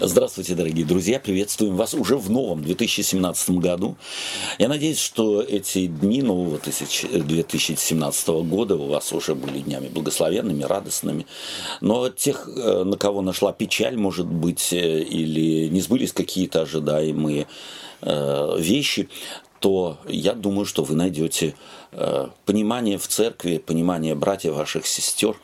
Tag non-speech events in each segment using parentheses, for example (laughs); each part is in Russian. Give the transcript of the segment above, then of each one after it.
Здравствуйте, дорогие друзья! Приветствуем вас уже в новом 2017 году. Я надеюсь, что эти дни нового 2017 года у вас уже были днями благословенными, радостными. Но тех, э, на кого нашла печаль, может быть, э, или не сбылись какие-то ожидаемые э, вещи, то я думаю, что вы найдете э, понимание в церкви, понимание братьев, ваших сестер.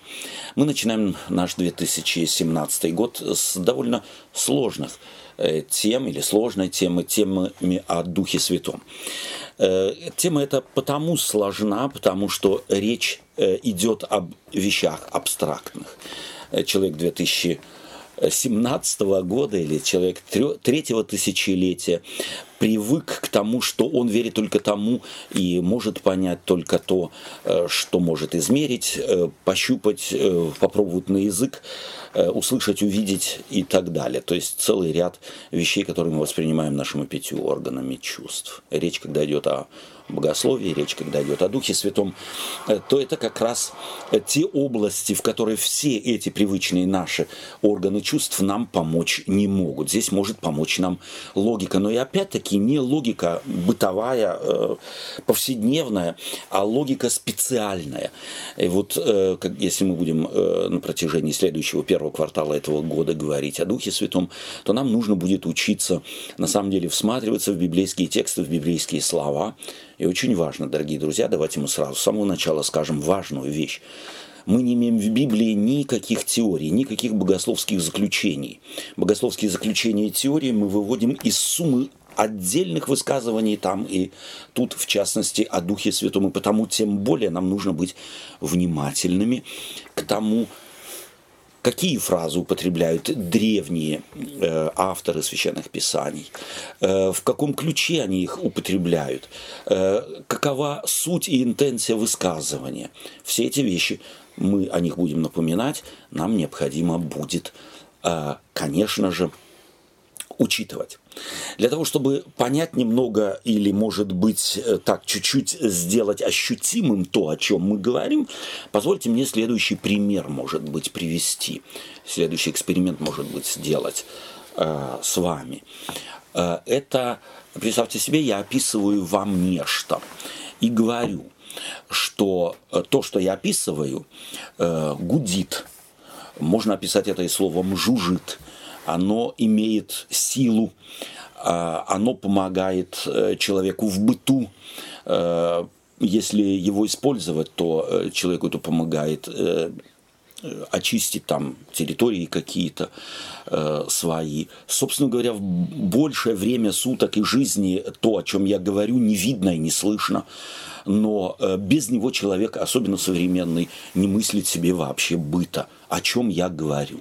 Мы начинаем наш 2017 год с довольно сложных э, тем или сложной темы, темами о Духе Святом. Э, тема эта потому сложна, потому что речь идет об вещах абстрактных. Человек 2000 17 года или человек третьего тысячелетия привык к тому, что он верит только тому и может понять только то, э, что может измерить, э, пощупать, э, попробовать на язык, услышать, увидеть и так далее. То есть целый ряд вещей, которые мы воспринимаем нашими пятью органами чувств. Речь, когда идет о богословии, речь, когда идет о Духе Святом, то это как раз те области, в которые все эти привычные наши органы чувств нам помочь не могут. Здесь может помочь нам логика. Но и опять-таки не логика бытовая, э, повседневная, а логика специальная. И вот э, если мы будем э, на протяжении следующего первого квартала этого года говорить о Духе Святом, то нам нужно будет учиться, на самом деле, всматриваться в библейские тексты, в библейские слова. И очень важно, дорогие друзья, давайте мы сразу с самого начала скажем важную вещь мы не имеем в Библии никаких теорий, никаких богословских заключений. Богословские заключения и теории мы выводим из суммы отдельных высказываний там и тут, в частности, о Духе Святом. И потому тем более нам нужно быть внимательными к тому, какие фразы употребляют древние э, авторы священных писаний, э, в каком ключе они их употребляют, э, какова суть и интенция высказывания. Все эти вещи мы о них будем напоминать, нам необходимо будет, э, конечно же, учитывать. Для того, чтобы понять немного или, может быть, э, так чуть-чуть сделать ощутимым то, о чем мы говорим, позвольте мне следующий пример, может быть, привести. Следующий эксперимент, может быть, сделать э, с вами. Э, это, представьте себе, я описываю вам нечто и говорю, что э, то, что я описываю, э, гудит. Можно описать это и словом «жужжит», оно имеет силу, а, оно помогает э, человеку в быту. Э, если его использовать, то э, человеку это помогает очистить там территории какие-то э, свои. Собственно говоря, в большее время суток и жизни то, о чем я говорю, не видно и не слышно. Но э, без него человек, особенно современный, не мыслит себе вообще быта. О чем я говорю?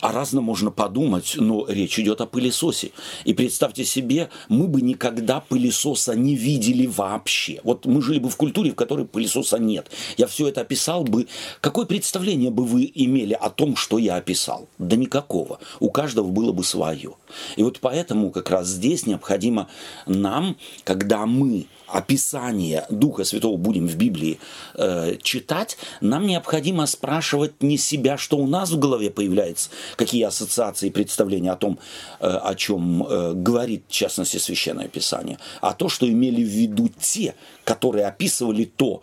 о разном можно подумать, но речь идет о пылесосе. И представьте себе, мы бы никогда пылесоса не видели вообще. Вот мы жили бы в культуре, в которой пылесоса нет. Я все это описал бы. Какое представление бы вы имели о том, что я описал? Да никакого. У каждого было бы свое. И вот поэтому как раз здесь необходимо нам, когда мы описание Духа Святого будем в Библии э, читать, нам необходимо спрашивать не себя, что у нас в голове появляется, какие ассоциации и представления о том, э, о чем э, говорит, в частности, Священное Писание, а то, что имели в виду те, которые описывали то,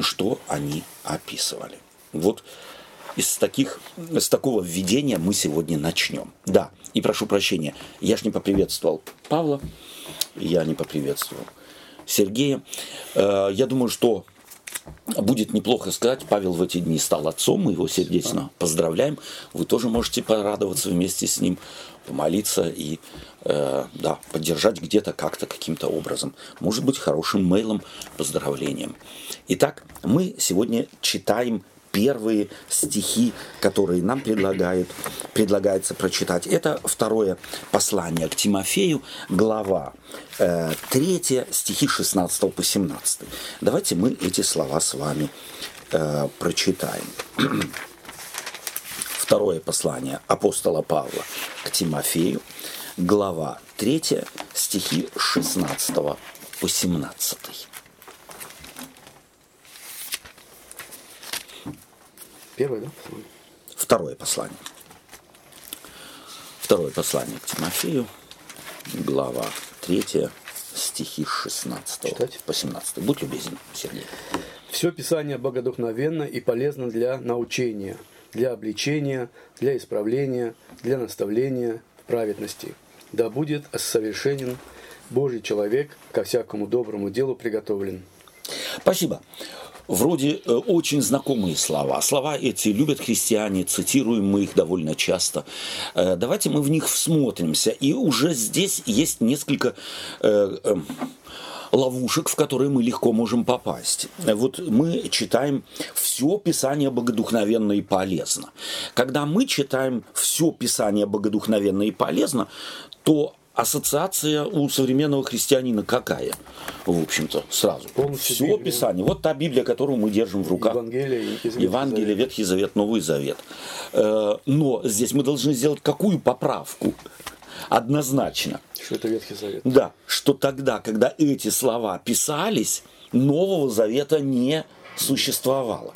что они описывали. Вот из таких, с такого введения мы сегодня начнем. Да, и прошу прощения, я же не поприветствовал Павла, я не поприветствовал Сергея. Э, я думаю, что будет неплохо сказать, Павел в эти дни стал отцом, мы его сердечно поздравляем. Вы тоже можете порадоваться вместе с ним, помолиться и э, да, поддержать где-то как-то каким-то образом. Может быть, хорошим мейлом, поздравлением. Итак, мы сегодня читаем первые стихи, которые нам предлагают, предлагается прочитать. Это второе послание к Тимофею, глава 3, стихи 16 по 17. Давайте мы эти слова с вами э, прочитаем. (clears throat) Второе послание апостола Павла к Тимофею, глава 3, стихи 16 по 17. Первое, да? Второе послание. Второе послание к Тимофею, глава 3, стихи с 16 Читать? по 17. Будь любезен, Сергей. Все Писание богодухновенно и полезно для научения, для обличения, для исправления, для наставления в праведности. Да будет совершенен Божий человек, ко всякому доброму делу приготовлен. Спасибо. Вроде э, очень знакомые слова. Слова эти любят христиане, цитируем мы их довольно часто. Э, давайте мы в них всмотримся. И уже здесь есть несколько э, э, ловушек, в которые мы легко можем попасть. Вот мы читаем все Писание богодухновенно и полезно. Когда мы читаем все Писание богодухновенно и полезно, то ассоциация у современного христианина какая? В общем-то, сразу. Полностью Все Библия. Писание. Вот та Библия, которую мы держим в руках. Евангелие, Ветхий Завет. Евангелие, Ветхий Завет, Новый Завет. Э, Но здесь мы должны сделать какую поправку? Однозначно. Что это Ветхий Завет. Да, что тогда, когда эти слова писались, Нового Завета не существовало.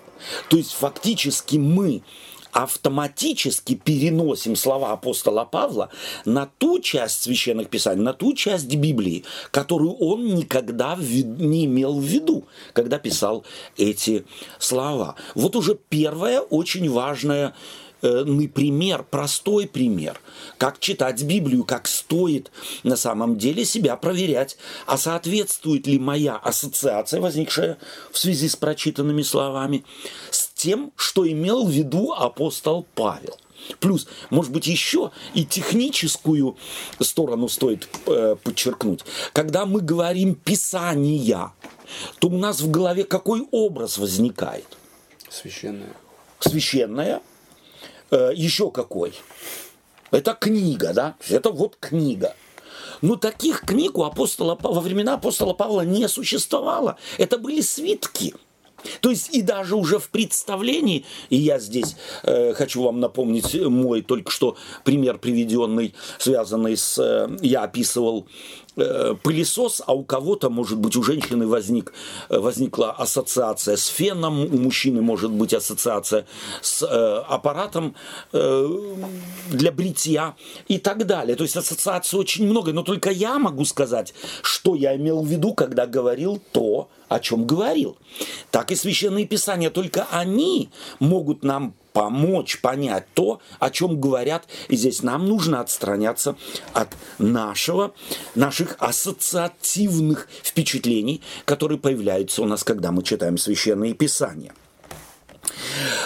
То есть фактически мы автоматически переносим слова апостола Павла на ту часть священных писаний, на ту часть Библии, которую он никогда не имел в виду, когда писал эти слова. Вот уже первое очень важное э, пример, простой пример, как читать Библию, как стоит на самом деле себя проверять, а соответствует ли моя ассоциация, возникшая в связи с прочитанными словами, с тем, что имел в виду апостол Павел. Плюс, может быть, еще и техническую сторону стоит э, подчеркнуть. Когда мы говорим «писания», то у нас в голове какой образ возникает? Священное. священная, э, еще какой? Это книга, да? Это вот книга. Но таких книг у апостола, во времена апостола Павла не существовало. Это были свитки. То есть и даже уже в представлении, и я здесь э, хочу вам напомнить мой только что пример приведенный, связанный с, э, я описывал пылесос, а у кого-то, может быть, у женщины возник, э, возникла ассоциация с феном, у мужчины может быть ассоциация с э, аппаратом э, для бритья и так далее. То есть ассоциаций очень много, но только я могу сказать, что я имел в виду, когда говорил то, о чем говорил. Так и священные писания, только они могут нам помочь понять то, о чем говорят. И здесь нам нужно отстраняться от нашего, наших ассоциативных впечатлений, которые появляются у нас, когда мы читаем священные писания.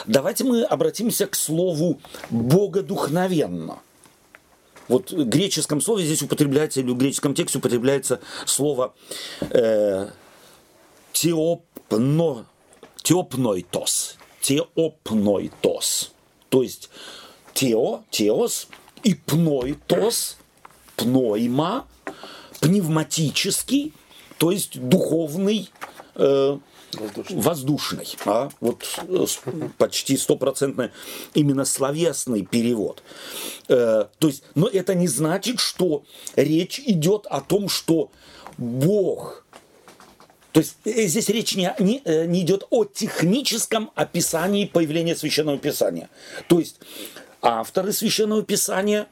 Давайте мы обратимся к слову «богодухновенно». Вот в греческом слове здесь употребляется, или в греческом тексте употребляется слово э, теопно, теопнойтос. Теопнойтос. То есть тео, теос и пнойтос, пнойма, пневматический, то есть духовный, э, Воздушный. воздушный. А? Вот э, почти стопроцентно именно словесный перевод. Э, то есть, но это не значит, что речь идет о том, что Бог то есть э, здесь речь не, не, э, не идет о техническом описании появления священного писания. То есть авторы священного писания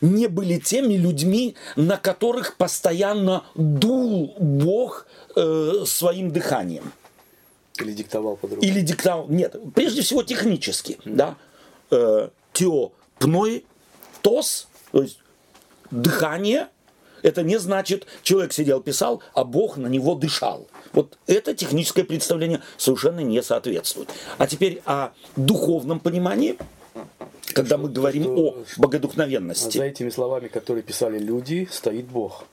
не были теми людьми, на которых постоянно дул Бог э, своим дыханием. Или диктовал по-другому. Или диктовал. Нет, прежде всего технически. Да? Э, тео пной тос, то есть дыхание, это не значит, человек сидел, писал, а Бог на него дышал. Вот это техническое представление совершенно не соответствует. А теперь о духовном понимании, когда мы говорим что- о богодухновенности. За этими словами, которые писали люди, стоит Бог.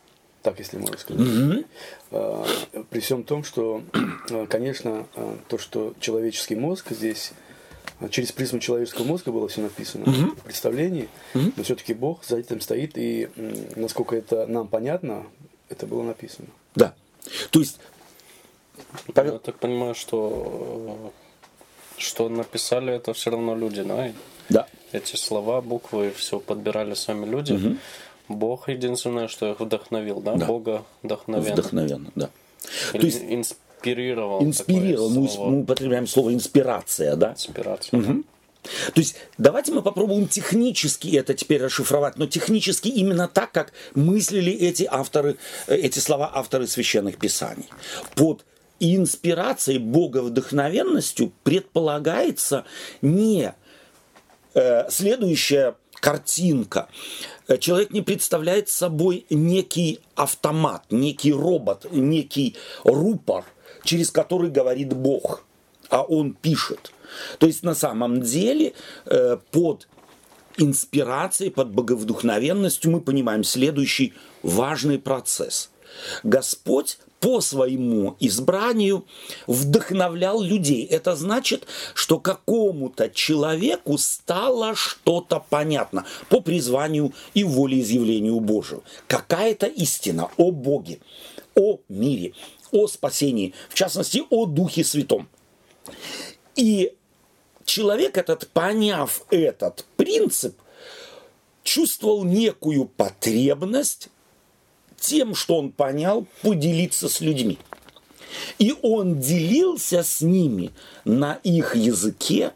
Так, если можно сказать. А, При всем том, что, а, конечно, а, то, что человеческий мозг здесь через призму человеческого мозга было все написано в представлении, но все-таки Бог за этим стоит, и насколько это нам понятно, это было написано. Да. То есть, Я так понимаю, что э, что написали это все равно люди, да? Да. Эти слова, буквы, все подбирали сами люди. Бог единственное, что их вдохновил, да? Да. Бога вдохновенно. Вдохновенно, да. То есть инспирировал. инспирировал, мы, слово. мы употребляем слово инспирация, да? Инспирация. да. То есть давайте мы попробуем технически это теперь расшифровать, но технически именно так, как мыслили эти авторы, э, эти слова авторы священных писаний. Под инспирацией, боговдохновенностью предполагается не э, следующая картинка. Э, человек не представляет собой некий автомат, некий робот, некий рупор, через который говорит Бог, а он пишет. То есть на самом деле э, под инспирацией, под боговдухновенностью мы понимаем следующий важный процесс. Господь по своему избранию вдохновлял людей. Это значит, что какому-то человеку стало что-то понятно по призванию и волеизъявлению Божию. Какая-то истина о Боге, о мире, о спасении, в частности, о Духе Святом. И человек этот, поняв этот принцип, чувствовал некую потребность тем, что он понял, поделиться с людьми. И он делился с ними на их языке,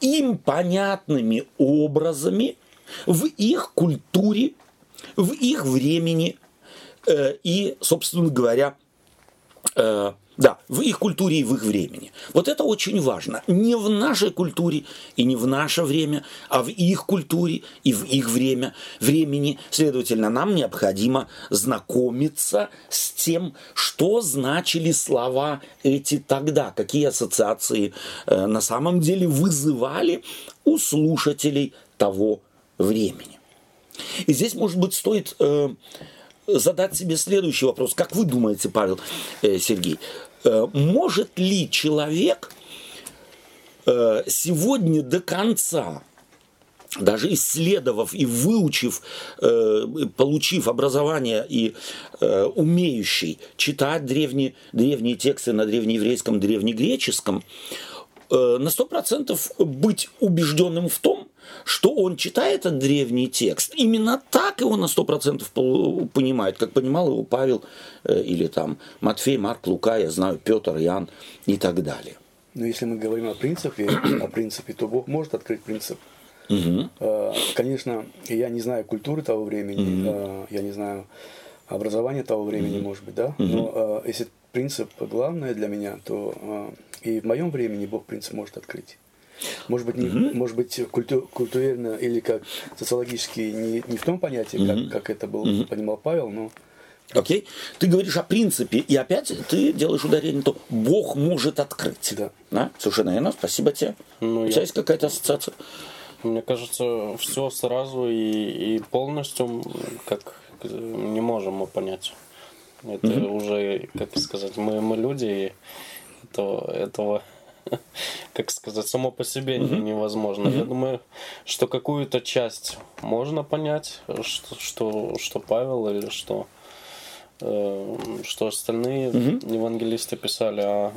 им понятными образами, в их культуре, в их времени и, собственно говоря, э, да, в их культуре и в их времени. Вот это очень важно. Не в нашей культуре и не в наше время, а в их культуре и в их время, времени. Следовательно, нам необходимо знакомиться с тем, что значили слова эти тогда, какие ассоциации э, на самом деле вызывали у слушателей того времени. И здесь, может быть, стоит э, задать себе следующий вопрос. Как вы думаете, Павел э, Сергей, э, может ли человек э, сегодня до конца даже исследовав и выучив, э, получив образование и э, умеющий читать древние, древние тексты на древнееврейском, древнегреческом, э, на сто процентов быть убежденным в том, что он читает этот древний текст, именно так его на 100% понимает, как понимал его Павел э, или там Матфей, Марк, Лука, я знаю, Петр, Иоанн и так далее. Но если мы говорим о принципе, о принципе, то Бог может открыть принцип. Угу. Конечно, я не знаю культуры того времени, угу. я не знаю образования того времени, угу. может быть, да. Угу. Но если принцип главное для меня, то и в моем времени Бог принцип может открыть. Может быть, не, угу. может быть культу, культурно или как социологически не, не в том понятии, угу. как, как это был, угу. понимал Павел, но Окей? Okay. Ты говоришь о принципе, и опять ты делаешь ударение на то, Бог может открыть. Да. да? Совершенно верно. Спасибо тебе. Ну, У тебя я... есть какая-то ассоциация? Мне кажется, все сразу и, и полностью, как не можем мы понять. Это mm уже, как сказать, мы, мы люди, и то, этого как сказать, само по себе mm-hmm. невозможно. Mm-hmm. Я думаю, что какую-то часть можно понять, что, что, что Павел или что, э, что остальные mm-hmm. евангелисты писали, а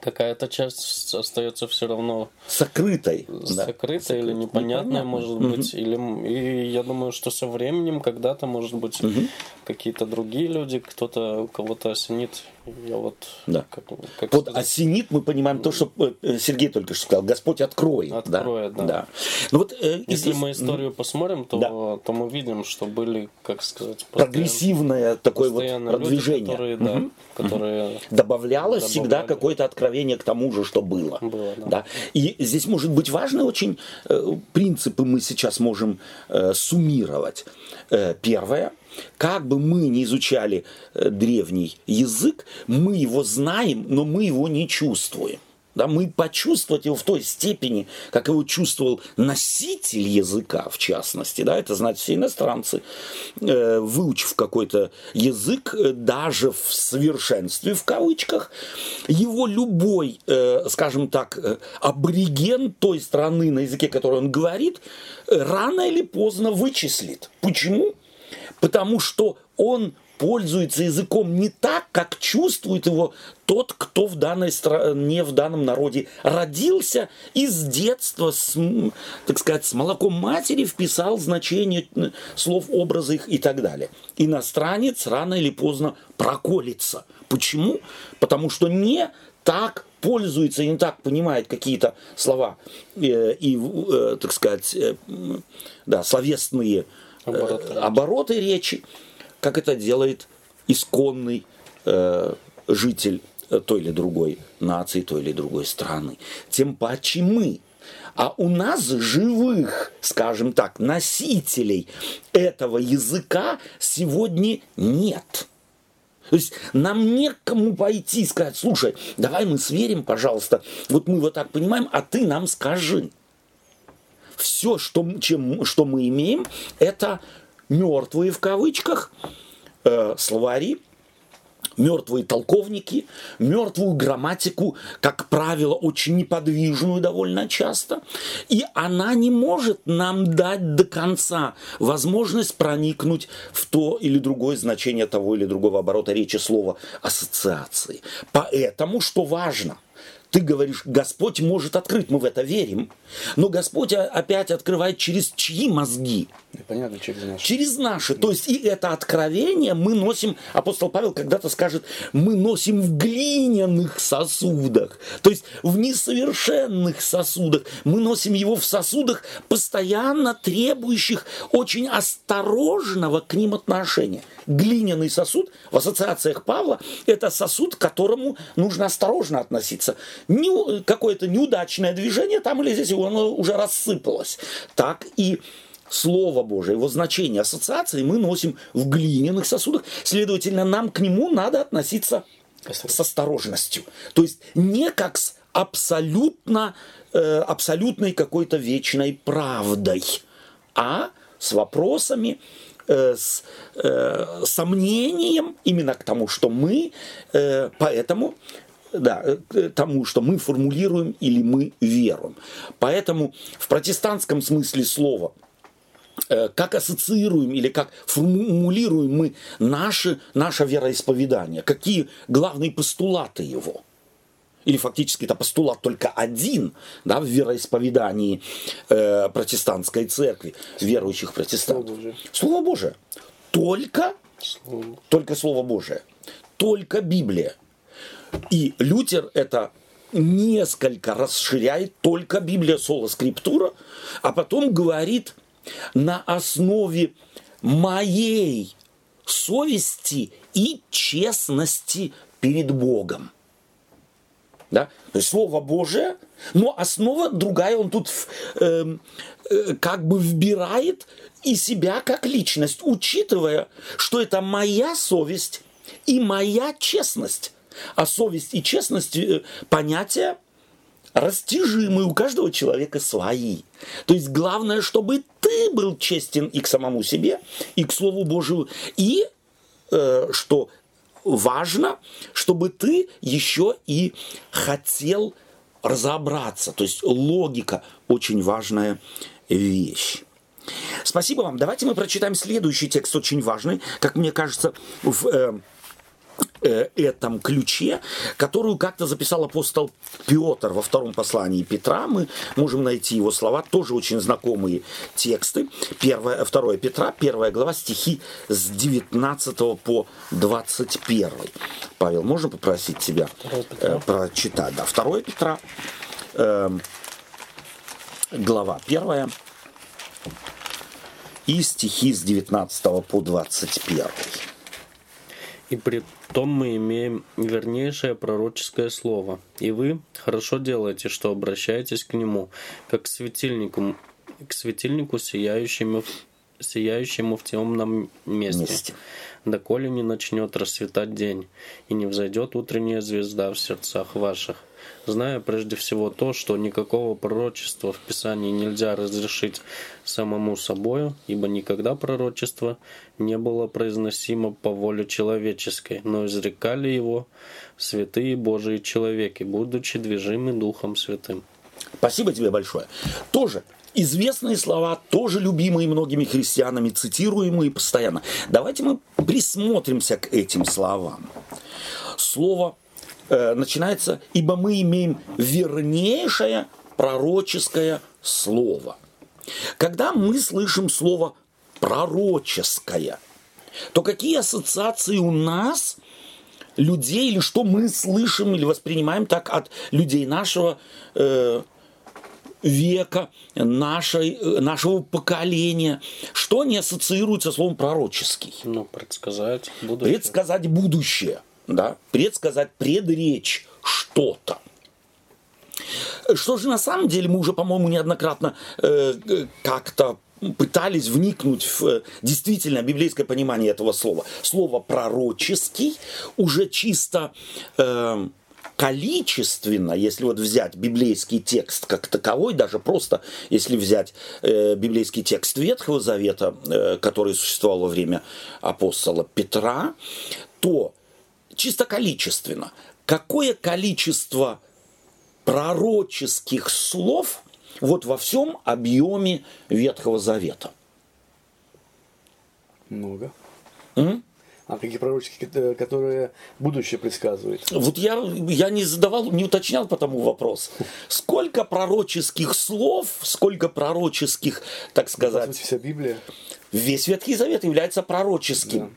какая-то часть остается все равно сокрытой, сокрытой да. или непонятной, может угу. быть, или и я думаю, что со временем когда-то, может быть, угу. какие-то другие люди, кто-то кого-то осенит. Я вот да. как, как вот сказать... осенит мы понимаем то, что э, Сергей только что сказал, Господь откроет. Откроет, да. да. да. Ну вот э, если здесь... мы историю посмотрим, то да. то мы видим, что были, как сказать, прогрессивное такое вот продвижение, люди, которые, да, угу. которые добавлялось добавляли. всегда какое-то откровение к тому же, что было. было да. Да? И здесь, может быть, важны очень э, принципы мы сейчас можем э, суммировать. Э, первое. Как бы мы не изучали э, древний язык, мы его знаем, но мы его не чувствуем. Да, мы почувствовать его в той степени, как его чувствовал носитель языка, в частности. Да, это знают все иностранцы. Э, выучив какой-то язык, э, даже в совершенстве, в кавычках, его любой, э, скажем так, э, абориген той страны, на языке которой он говорит, рано или поздно вычислит. Почему? Потому что он пользуется языком не так, как чувствует его тот, кто в данной стране, в данном народе родился и с детства, с, так сказать, с молоком матери вписал значение слов, образы их и так далее. Иностранец рано или поздно проколется. Почему? Потому что не так пользуется и не так понимает какие-то слова э, и, э, так сказать, э, да, словесные э, обороты, обороты речи, как это делает исконный э, житель той или другой нации, той или другой страны. Тем паче мы. А у нас живых, скажем так, носителей этого языка сегодня нет. То есть нам некому пойти и сказать, слушай, давай мы сверим, пожалуйста, вот мы вот так понимаем, а ты нам скажи. Все, что, чем, что мы имеем, это мертвые в кавычках э, словари, мертвые толковники, мертвую грамматику, как правило, очень неподвижную довольно часто. И она не может нам дать до конца возможность проникнуть в то или другое значение того или другого оборота речи слова ассоциации. Поэтому, что важно – ты говоришь, Господь может открыть, мы в это верим, но Господь опять открывает через чьи мозги? Понятно, через наши. Через наши. То есть и это откровение мы носим, апостол Павел когда-то скажет, мы носим в глиняных сосудах, то есть в несовершенных сосудах. Мы носим его в сосудах, постоянно требующих очень осторожного к ним отношения. Глиняный сосуд в ассоциациях Павла – это сосуд, к которому нужно осторожно относиться не, какое-то неудачное движение там или здесь, оно уже рассыпалось. Так и Слово Божие, его значение ассоциации мы носим в глиняных сосудах. Следовательно, нам к нему надо относиться с осторожностью. То есть не как с абсолютно, э, абсолютной какой-то вечной правдой, а с вопросами, э, с э, сомнением именно к тому, что мы, э, поэтому да, тому, что мы формулируем или мы веруем. Поэтому в протестантском смысле слова как ассоциируем или как формулируем мы наше, наше вероисповедание, какие главные постулаты его. Или фактически это постулат только один да, в вероисповедании э, протестантской церкви, верующих протестантов. Слово Божие. Слово Божие. Только, Слово. только Слово Божие. Только Библия. И Лютер это несколько расширяет только Библия Соло Скриптура, а потом говорит на основе моей совести и честности перед Богом. Да? То есть Слово Божие, но основа другая, он тут э, э, как бы вбирает и себя как личность, учитывая, что это моя совесть и моя честность. А совесть и честность э, понятия растяжимые, у каждого человека свои. То есть главное, чтобы ты был честен и к самому себе, и к Слову Божию, и э, что важно, чтобы ты еще и хотел разобраться. То есть логика очень важная вещь. Спасибо вам. Давайте мы прочитаем следующий текст, очень важный, как мне кажется, в Э, этом ключе, которую как-то записал апостол Петр во втором послании Петра. Мы можем найти его слова, тоже очень знакомые тексты. Первое, второе Петра, первая глава, стихи с 19 по 21. Павел, можно попросить тебя э, прочитать? Да, второе Петра, э, глава первая, и стихи с 19 по 21. И при том мы имеем вернейшее пророческое слово. И вы хорошо делаете, что обращаетесь к нему, как к светильнику, к светильнику сияющему, сияющему в темном месте, месте. доколе не начнет расцветать день, и не взойдет утренняя звезда в сердцах ваших зная прежде всего то, что никакого пророчества в Писании нельзя разрешить самому собою, ибо никогда пророчество не было произносимо по воле человеческой, но изрекали его святые Божии человеки, будучи движимы Духом Святым. Спасибо тебе большое. Тоже известные слова, тоже любимые многими христианами, цитируемые постоянно. Давайте мы присмотримся к этим словам. Слово Э, начинается, ибо мы имеем вернейшее пророческое слово. Когда мы слышим слово пророческое, то какие ассоциации у нас людей, или что мы слышим или воспринимаем так от людей нашего э, века, нашей, э, нашего поколения, что не ассоциируется словом пророческий. Ну, предсказать будущее. Предсказать будущее, да, предсказать, предречь что-то. Что же на самом деле мы уже, по-моему, неоднократно э, как-то пытались вникнуть в э, действительно библейское понимание этого слова. Слово пророческий уже чисто э, количественно, если вот взять библейский текст как таковой, даже просто если взять э, библейский текст Ветхого Завета, э, который существовал во время апостола Петра, то чисто количественно, какое количество пророческих слов вот во всем объеме Ветхого Завета? Много. М? А какие пророческие, которые будущее предсказывают? Вот я, я не задавал, не уточнял по тому вопрос. Сколько пророческих слов, сколько пророческих, так По сказать, сути, вся Библия. весь Ветхий Завет является пророческим.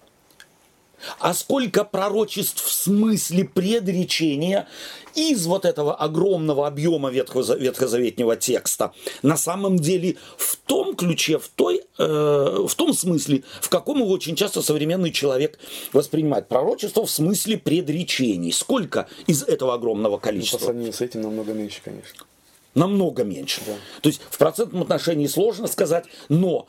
А сколько пророчеств в смысле предречения из вот этого огромного объема ветхоза- ветхозаветнего текста на самом деле в том ключе, в, той, э, в том смысле, в каком его очень часто современный человек воспринимает пророчество в смысле предречений. Сколько из этого огромного Ну, по количества? сравнению с этим намного меньше, конечно. намного меньше. Да. То есть в процентном отношении сложно сказать, но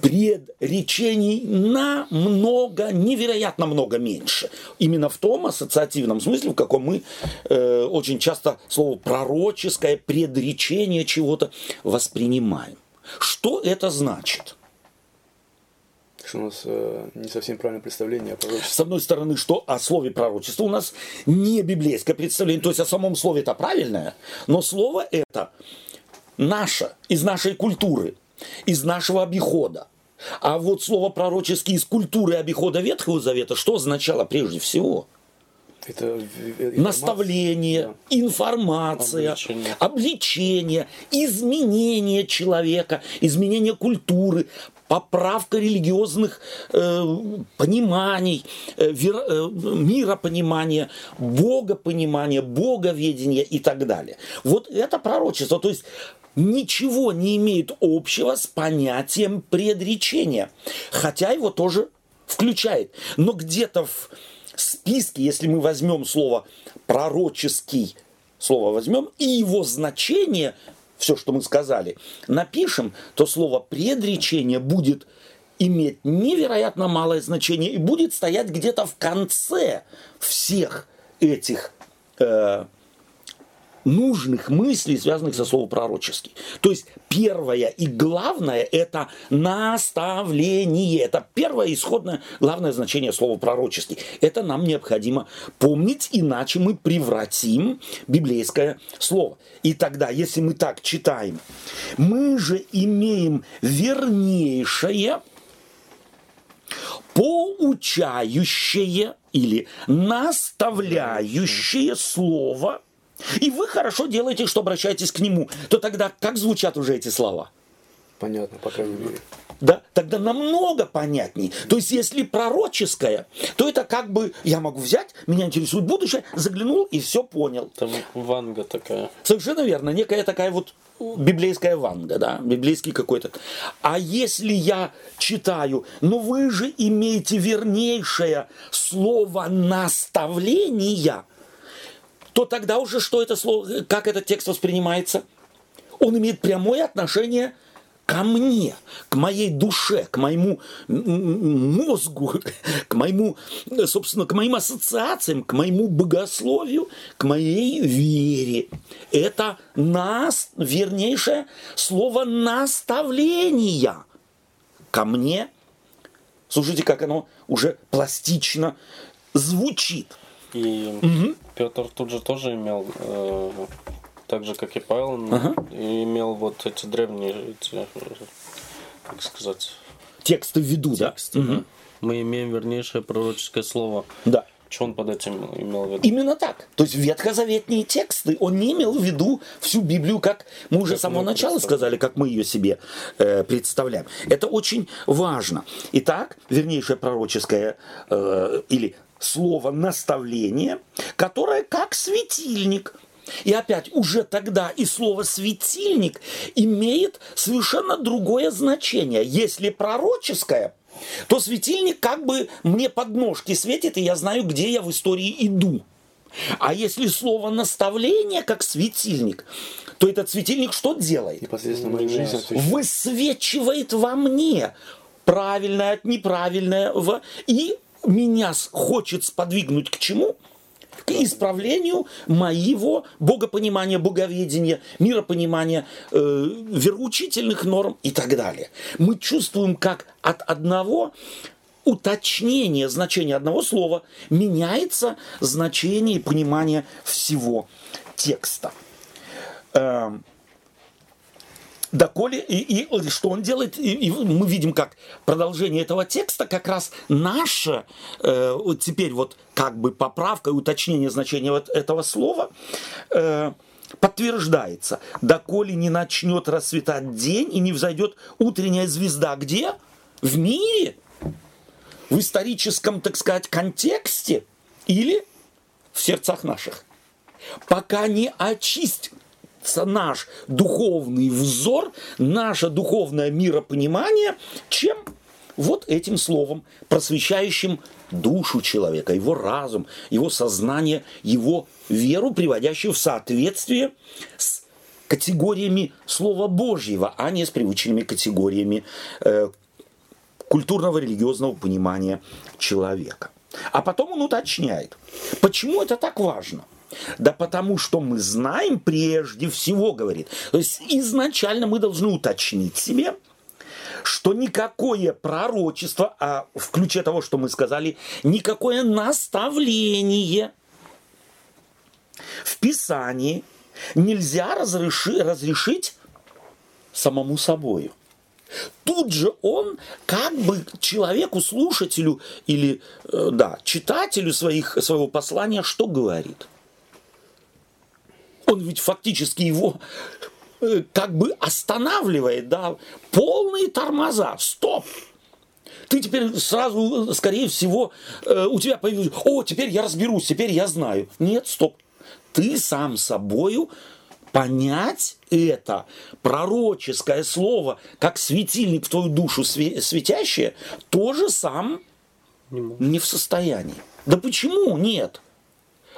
предречений намного, невероятно много меньше. Именно в том ассоциативном смысле, в каком мы э, очень часто слово пророческое, предречение чего-то воспринимаем. Что это значит? Что у нас э, не совсем правильное представление о пророчестве. С одной стороны, что о слове пророчество у нас не библейское представление, то есть о самом слове это правильное, но слово это наше, из нашей культуры, из нашего обихода. А вот слово пророческий из культуры обихода Ветхого Завета что означало прежде всего? Это в- информация. Наставление, Да. информация, Обличение. обличение, изменение человека, изменение культуры, поправка религиозных э, пониманий, э, вер- э, миропонимания, богопонимания, боговедения и так далее. Вот это пророчество. То есть ничего не имеет общего с понятием предречения, хотя его тоже включает. Но где-то в списке, если мы возьмем слово пророческий, слово возьмем, и его значение, все, что мы сказали, напишем, то слово предречение будет иметь невероятно малое значение и будет стоять где-то в конце всех этих э, нужных мыслей, связанных со словом пророческий. То есть первое и главное – это наставление. Это первое исходное главное значение слова пророческий. Это нам необходимо помнить, иначе мы превратим библейское слово. И тогда, если мы так читаем, мы же имеем вернейшее, поучающее или наставляющее слово, и вы хорошо делаете, что обращаетесь к нему, то тогда как звучат уже эти слова? Понятно, по крайней мере. Да, тогда намного понятней. То есть, если пророческое, то это как бы я могу взять, меня интересует будущее, заглянул и все понял. Там ванга такая. Совершенно верно, некая такая вот библейская ванга, да, библейский какой-то. А если я читаю, ну вы же имеете вернейшее слово наставления, то тогда уже что это слово, как этот текст воспринимается? Он имеет прямое отношение ко мне, к моей душе, к моему мозгу, (laughs) к моему, собственно, к моим ассоциациям, к моему богословию, к моей вере. Это нас, вернейшее слово наставления ко мне. Слушайте, как оно уже пластично звучит. И Петр тут же тоже имел, э, так же как и Павел, Ага. имел вот эти древние, эти, как сказать, Тексты в виду, да? тексты. да. Мы имеем вернейшее пророческое слово. Да. Что он под этим имел в виду? Именно так. То есть ветхозаветные тексты, он не имел в виду всю Библию, как мы уже Как с самого начала сказали, как мы ее себе э, представляем. Это очень важно. Итак, вернейшее пророческое э, или слово наставление, которое как светильник. И опять, уже тогда и слово «светильник» имеет совершенно другое значение. Если пророческое, то светильник как бы мне под ножки светит, и я знаю, где я в истории иду. А если слово наставление как светильник, то этот светильник что делает? Непосредственно мою жизнь Высвечивает во мне правильное от неправильного. И меня хочет сподвигнуть к чему? к исправлению моего богопонимания, боговедения, миропонимания, э, вероучительных норм и так далее. Мы чувствуем, как от одного уточнения значения одного слова меняется значение и понимание всего текста. Эм, доколе, и, и что он делает, и, и мы видим, как продолжение этого текста как раз наше, э, вот теперь вот как бы поправка и уточнение значения вот этого слова, э, подтверждается. Доколе не начнет расцветать день и не взойдет утренняя звезда. Где? В мире? В историческом, так сказать, контексте? Или в сердцах наших? Пока не очистит наш духовный взор, наше духовное миропонимание, чем вот этим словом, просвещающим душу человека, его разум, его сознание, его веру, приводящую в соответствие с категориями Слова Божьего, а не с привычными категориями э, культурного религиозного понимания человека. А потом он уточняет, почему это так важно. Да потому что мы знаем прежде всего, говорит. То есть изначально мы должны уточнить себе, что никакое пророчество, а в ключе того, что мы сказали, никакое наставление в Писании нельзя разреши, разрешить самому собою. Тут же он как бы человеку, слушателю или э, да, читателю своих, своего послания что говорит? Он ведь фактически его э, как бы останавливает, да, полные тормоза, стоп, ты теперь сразу, скорее всего, э, у тебя появилось, о, теперь я разберусь, теперь я знаю. Нет, стоп. Ты сам собою понять это пророческое слово, как светильник в твою душу светящее, тоже сам не, не в состоянии. Да почему нет?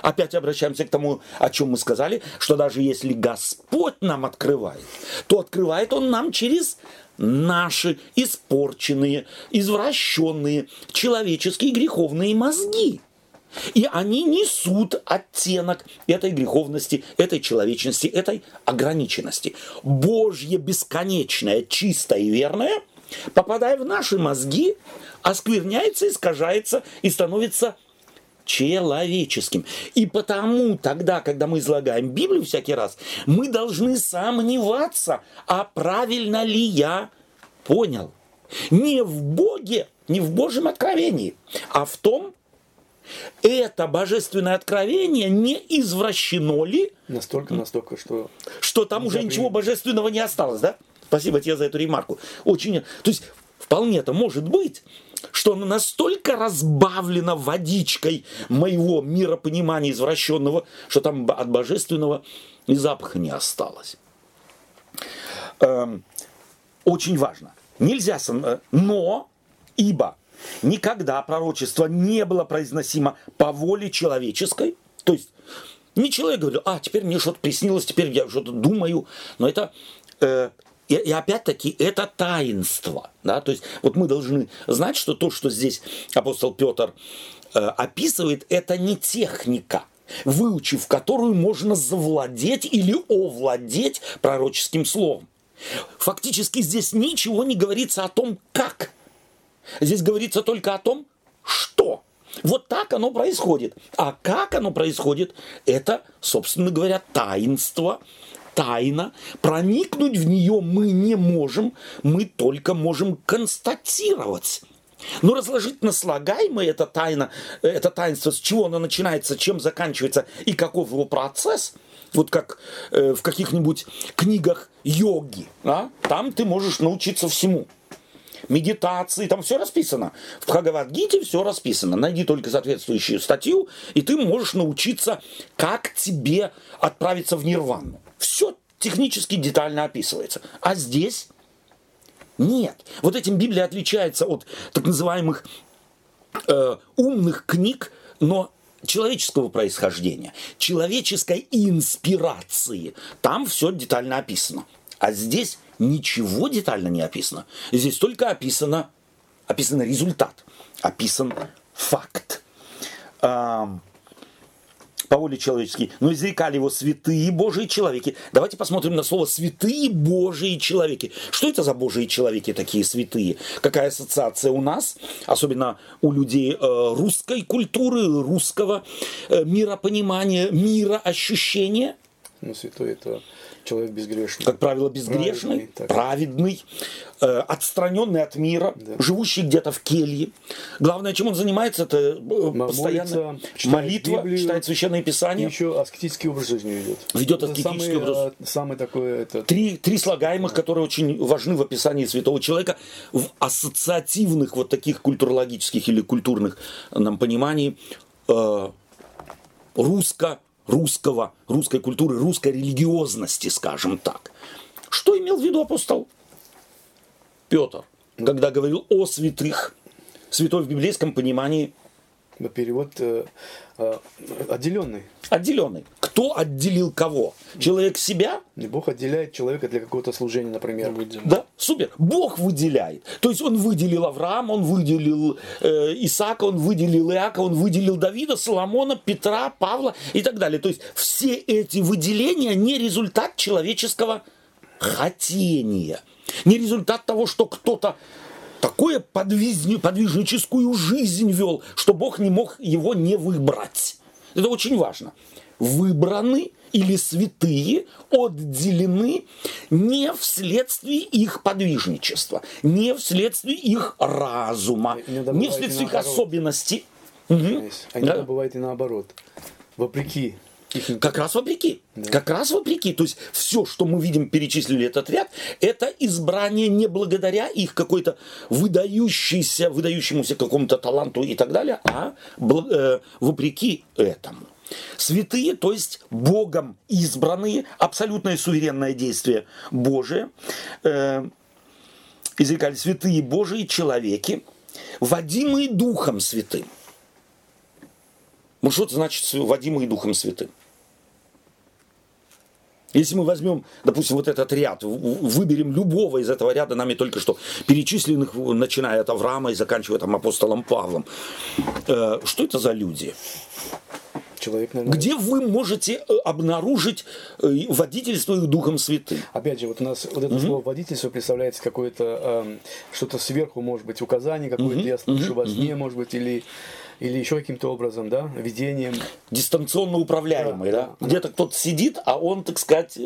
Опять обращаемся к тому, о чем мы сказали, что даже если Господь нам открывает, то открывает Он нам через наши испорченные, извращенные человеческие греховные мозги. И они несут оттенок этой греховности, этой человечности, этой ограниченности. Божье бесконечное, чистое и верное, попадая в наши мозги, оскверняется, искажается и становится человеческим. И потому тогда, когда мы излагаем Библию всякий раз, мы должны сомневаться, а правильно ли я понял. Не в Боге, не в Божьем откровении, а в том, это божественное откровение не извращено ли? Настолько, настолько, что... Что там уже ничего божественного не осталось, да? Спасибо тебе за эту ремарку. Очень... То есть, вполне это может быть, что оно настолько разбавлено водичкой моего миропонимания извращенного, что там от божественного и запаха не осталось. Эм, очень важно. Нельзя, э, но, ибо никогда пророчество не было произносимо по воле человеческой, то есть не человек говорил, а, теперь мне что-то приснилось, теперь я что-то думаю, но это э, и, и опять-таки это таинство. Да? То есть вот мы должны знать, что то, что здесь апостол Петр э, описывает, это не техника, выучив которую можно завладеть или овладеть пророческим словом. Фактически здесь ничего не говорится о том, как. Здесь говорится только о том, что. Вот так оно происходит. А как оно происходит, это, собственно говоря, таинство тайна, проникнуть в нее мы не можем, мы только можем констатировать. Но разложить на слагаемое это тайна, это таинство, с чего оно начинается, чем заканчивается и каков его процесс, вот как э, в каких-нибудь книгах йоги, да? там ты можешь научиться всему. медитации, там все расписано. В Бхагавадгите все расписано. Найди только соответствующую статью, и ты можешь научиться, как тебе отправиться в нирвану. Все технически детально описывается. А здесь нет. Вот этим Библия отличается от так называемых э, умных книг, но человеческого происхождения, человеческой инспирации. Там все детально описано. А здесь ничего детально не описано. Здесь только описано, описан результат, описан факт по воле человеческой, но изрекали его святые Божьи человеки. Давайте посмотрим на слово святые Божьи человеки. Что это за Божьи человеки такие святые? Какая ассоциация у нас, особенно у людей э, русской культуры, русского э, миропонимания, мироощущения? Ну, святой это человек безгрешный. Как правило, безгрешный, праведный, праведный э, отстраненный от мира, да. живущий где-то в келье. Главное, чем он занимается, это э, постоянно читает молитва, Библию, читает священное писание. Еще аскетический образ жизни ведет. Ведет это аскетический самый, образ. Э, самый такой... Это... Три, три слагаемых, да. которые очень важны в описании святого человека, в ассоциативных вот таких культурологических или культурных нам пониманий э, русско русского, русской культуры, русской религиозности, скажем так. Что имел в виду апостол Петр, когда говорил о святых? Святой в библейском понимании – Перевод э, э, отделенный. Отделенный. Кто отделил кого? Человек себя? И Бог отделяет человека для какого-то служения, например. Выделил. Да, супер. Бог выделяет. То есть он выделил Авраама, он выделил э, Исаака, он выделил Иака, он выделил Давида, Соломона, Петра, Павла и так далее. То есть все эти выделения не результат человеческого хотения. Не результат того, что кто-то такое подвижни, подвижническую жизнь вел, что Бог не мог его не выбрать. Это очень важно. Выбраны или святые отделены не вследствие их подвижничества, не вследствие их разума, не вследствие их особенностей. Угу. Иногда да. бывает и наоборот. Вопреки как раз вопреки. Да. Как раз вопреки. То есть все, что мы видим, перечислили этот ряд, это избрание не благодаря их какой-то выдающейся, выдающемуся какому-то таланту и так далее, а э, вопреки этому. Святые, то есть Богом избранные, абсолютное суверенное действие Божие, э, изрекали святые Божии человеки, водимые Духом Святым. Ну что это значит водимые Духом Святым? Если мы возьмем, допустим, вот этот ряд, выберем любого из этого ряда, нами только что перечисленных, начиная от Авраама и заканчивая там апостолом Павлом, э, что это за люди? человек, наверное... Где вы можете э, обнаружить э, водительство их Духом Святым? Опять же, вот у нас вот это угу. слово водительство представляется какое-то э, что-то сверху, может быть, указание какое-то, угу. я слышу угу. во сне, может быть, или или еще каким-то образом, да, ведением. Дистанционно управляемый, да? да? Где-то кто-то сидит, а он, так сказать,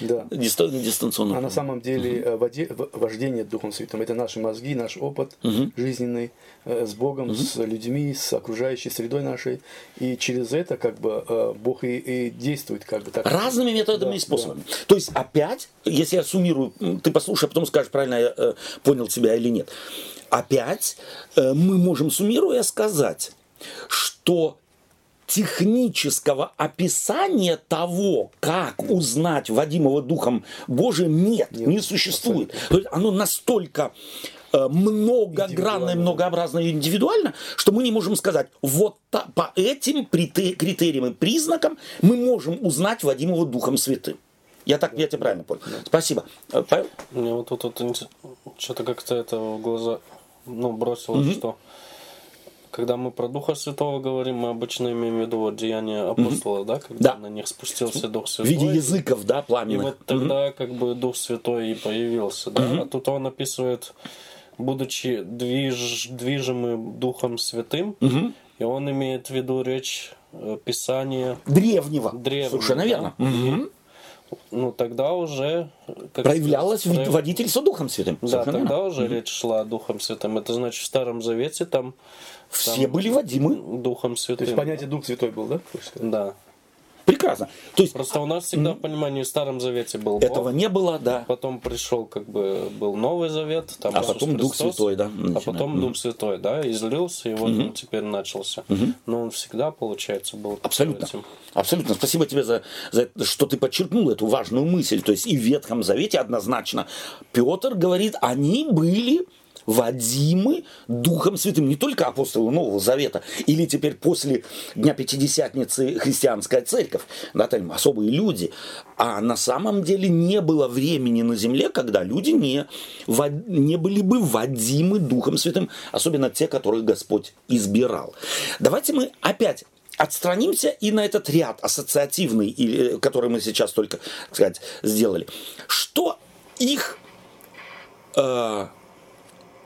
да. дистанционно. А на самом деле угу. вождение Духом Святым – это наши мозги, наш опыт угу. жизненный с Богом, угу. с людьми, с окружающей средой нашей. И через это как бы э, Бог и, и действует как бы так. Разными методами да, и способами. Да. То есть опять, если я суммирую, ты послушай, а потом скажешь, правильно я понял тебя или нет опять э, мы можем, суммируя, сказать, что технического описания того, как узнать Вадимова Духом Божиим, нет, нет не существует. То есть оно настолько э, многогранно и многообразно и индивидуально, что мы не можем сказать, вот по этим критериям и признакам мы можем узнать Вадимова Духом Святым. Я так, я тебя правильно понял. Спасибо. Э, Павел? Мне вот тут вот, что-то как-то это в глаза ну, бросилось, угу. что когда мы про Духа Святого говорим, мы обычно имеем в виду вот деяния апостола, угу. да, когда да. на них спустился Дух Святой. В виде языков, да, пламенных. И вот тогда угу. как бы Дух Святой и появился, да. Угу. А тут он описывает, будучи движ, движимым Духом Святым, угу. и он имеет в виду речь э, Писания древнего. древнего Совершенно верно. Да? Угу ну тогда уже как проявлялось сказать, водительство Духом Святым. Да, тогда верно. уже mm-hmm. речь шла о Духом Святым. Это значит в Старом Завете там все там были водимы Духом Святым. То есть понятие Дух Святой был, да? Да. Прекрасно. То есть Просто у нас всегда в понимании в Старом Завете был Бог, этого не было, да. потом пришел как бы был Новый Завет, там А Иисус потом Дух Христос, Святой, да, а начинает. потом Дух Святой, да, излился, и вот он теперь начался. Но он всегда, получается, был Абсолютно. этим. Абсолютно. Спасибо тебе за, за это, что ты подчеркнул эту важную мысль. То есть и в Ветхом Завете однозначно Петр говорит, они были водимы Духом Святым. Не только апостолы Нового Завета, или теперь после Дня Пятидесятницы христианская церковь, да, там особые люди. А на самом деле не было времени на земле, когда люди не, вод- не были бы водимы Духом Святым, особенно те, которых Господь избирал. Давайте мы опять отстранимся и на этот ряд ассоциативный, или, который мы сейчас только, так сказать, сделали. Что их э,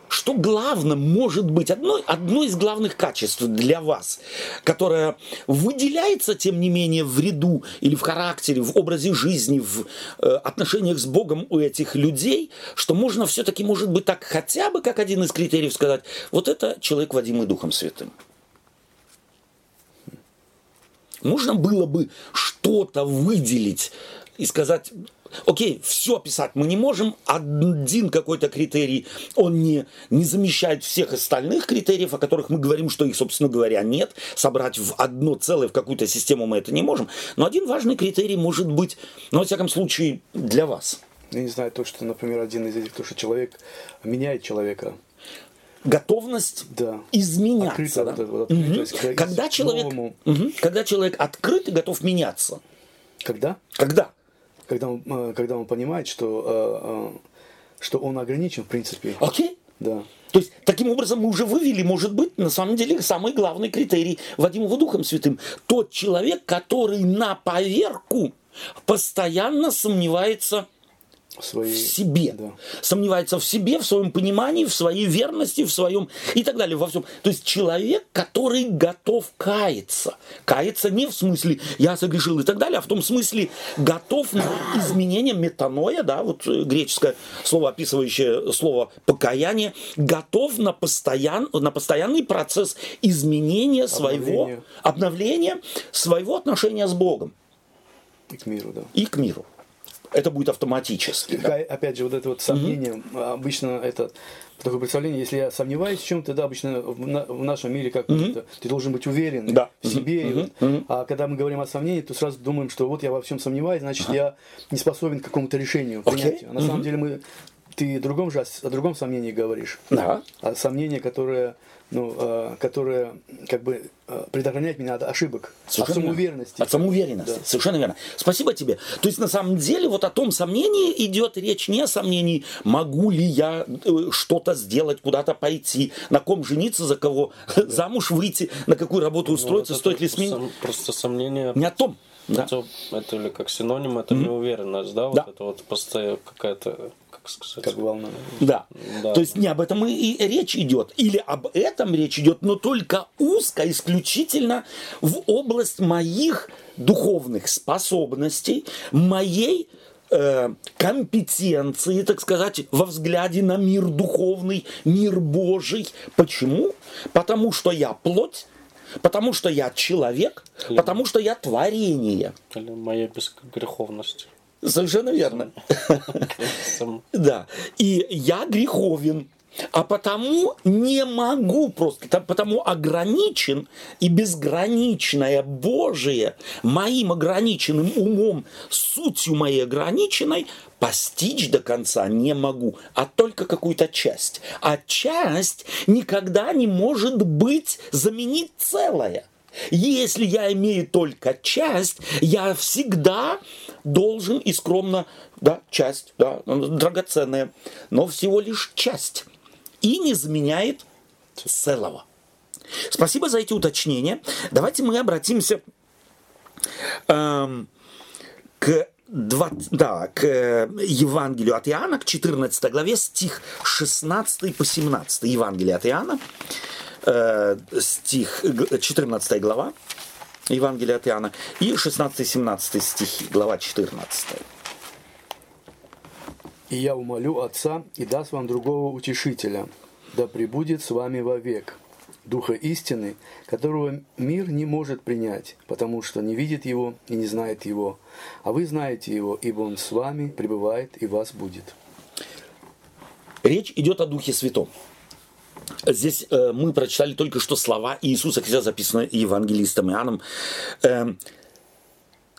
что главным может быть, одно, одно из главных качеств для вас, которое выделяется, тем не менее, в ряду или в характере, в образе жизни, в э, отношениях с Богом у этих людей, что можно все-таки, может быть, так хотя бы как один из критериев сказать, вот это человек, водимый Духом Святым. Можно было бы что-то выделить и сказать, окей, все писать мы не можем, один какой-то критерий, он не, не замещает всех остальных критериев, о которых мы говорим, что их, собственно говоря, нет, собрать в одно целое, в какую-то систему мы это не можем, но один важный критерий может быть, ну, во всяком случае, для вас. Я не знаю, то, что, например, один из этих, то, что человек меняет человека. Готовность Да. изменяться. Открыто да? вот это вот, открытость к- когда, человек. Мгм. когда человек открыт и готов меняться. Когда? Когда? Когда он, э, когда он понимает, что, э, э, что он ограничен, в принципе. Окей? Да. То есть, таким образом, мы уже вывели, может быть, на самом деле, самый главный критерий Вадимова Духом Святым. Тот человек, который на поверку постоянно сомневается своей... в себе. Да. Сомневается в себе, в своем понимании, в своей верности, в своем и так далее, во всем. То есть человек, который готов каяться. Каяться не в смысле «я согрешил» и так далее, а в том смысле готов на изменение метаноя, да, вот э, греческое слово, описывающее слово покаяние, готов на, постоян, на постоянный процесс изменения своего, Обновления. обновления своего отношения с Богом И к миру, да. и к миру. Это будет автоматически. да. Опять же, вот это вот сомнение, а, обычно это такое представление, если я сомневаюсь в чем-то, да, обычно в, на- в нашем мире как это, ты должен быть уверен Да. в себе. и вот. А когда мы говорим о сомнении, то сразу думаем, что вот я во всем сомневаюсь, значит, я не способен к какому-то решению, Окей. принятию. А на самом деле мы ты о другом же, о другом сомнении говоришь. Да. А сомнение, которое, ну, э, которое как бы э, предохраняет меня от ошибок, от верно. самоуверенности. От самоуверенности. Да. Совершенно верно. Спасибо тебе. То есть, на самом деле, вот о том сомнении идет речь не о сомнении, могу ли я э, что-то сделать, куда-то пойти, на ком жениться, за кого (laughs) замуж выйти, на какую работу устроиться, Ну, Вот стоит ли сменить. сом- Просто сомнение Не о том. Да. Это, это или как синоним, это неуверенность, да? Вот Да. это вот постоянно какая-то, как сказать, Как волна. Да. Да. То есть не об этом и, и речь идет. Или об этом речь идет, но только узко, исключительно в область моих духовных способностей, моей э, компетенции, так сказать, во взгляде на мир духовный, мир Божий. Почему? Потому что я плоть, потому что я человек, потому что я творение. или моя бесгреховность. Совершенно верно. (laughs) Да. И я греховен. А потому не могу просто, потому ограничен и безграничное Божие моим ограниченным умом, сутью моей ограниченной, постичь до конца не могу, а только какую-то часть. А часть никогда не может быть заменить целое. Если я имею только часть, я всегда должен и скромно, да, часть, да, драгоценная, но всего лишь часть. И не заменяет целого. Спасибо за эти уточнения. Давайте мы обратимся эм, к, 20 да, к Евангелию от Иоанна, к 14 главе, стих 16 по 17. Евангелие от Иоанна, э, стих, г- 14 глава, Евангелие от Иоанна, и 16-17 стихи, глава 14. И я умолю Отца и даст вам другого утешителя, да пребудет с вами вовек. Духа истины, которого мир не может принять, потому что не видит его и не знает его. А вы знаете его, ибо он с вами пребывает и вас будет. Речь идет о Духе Святом. Здесь э, мы прочитали только что слова Иисуса Христа, записанные евангелистом Иоанном. Э,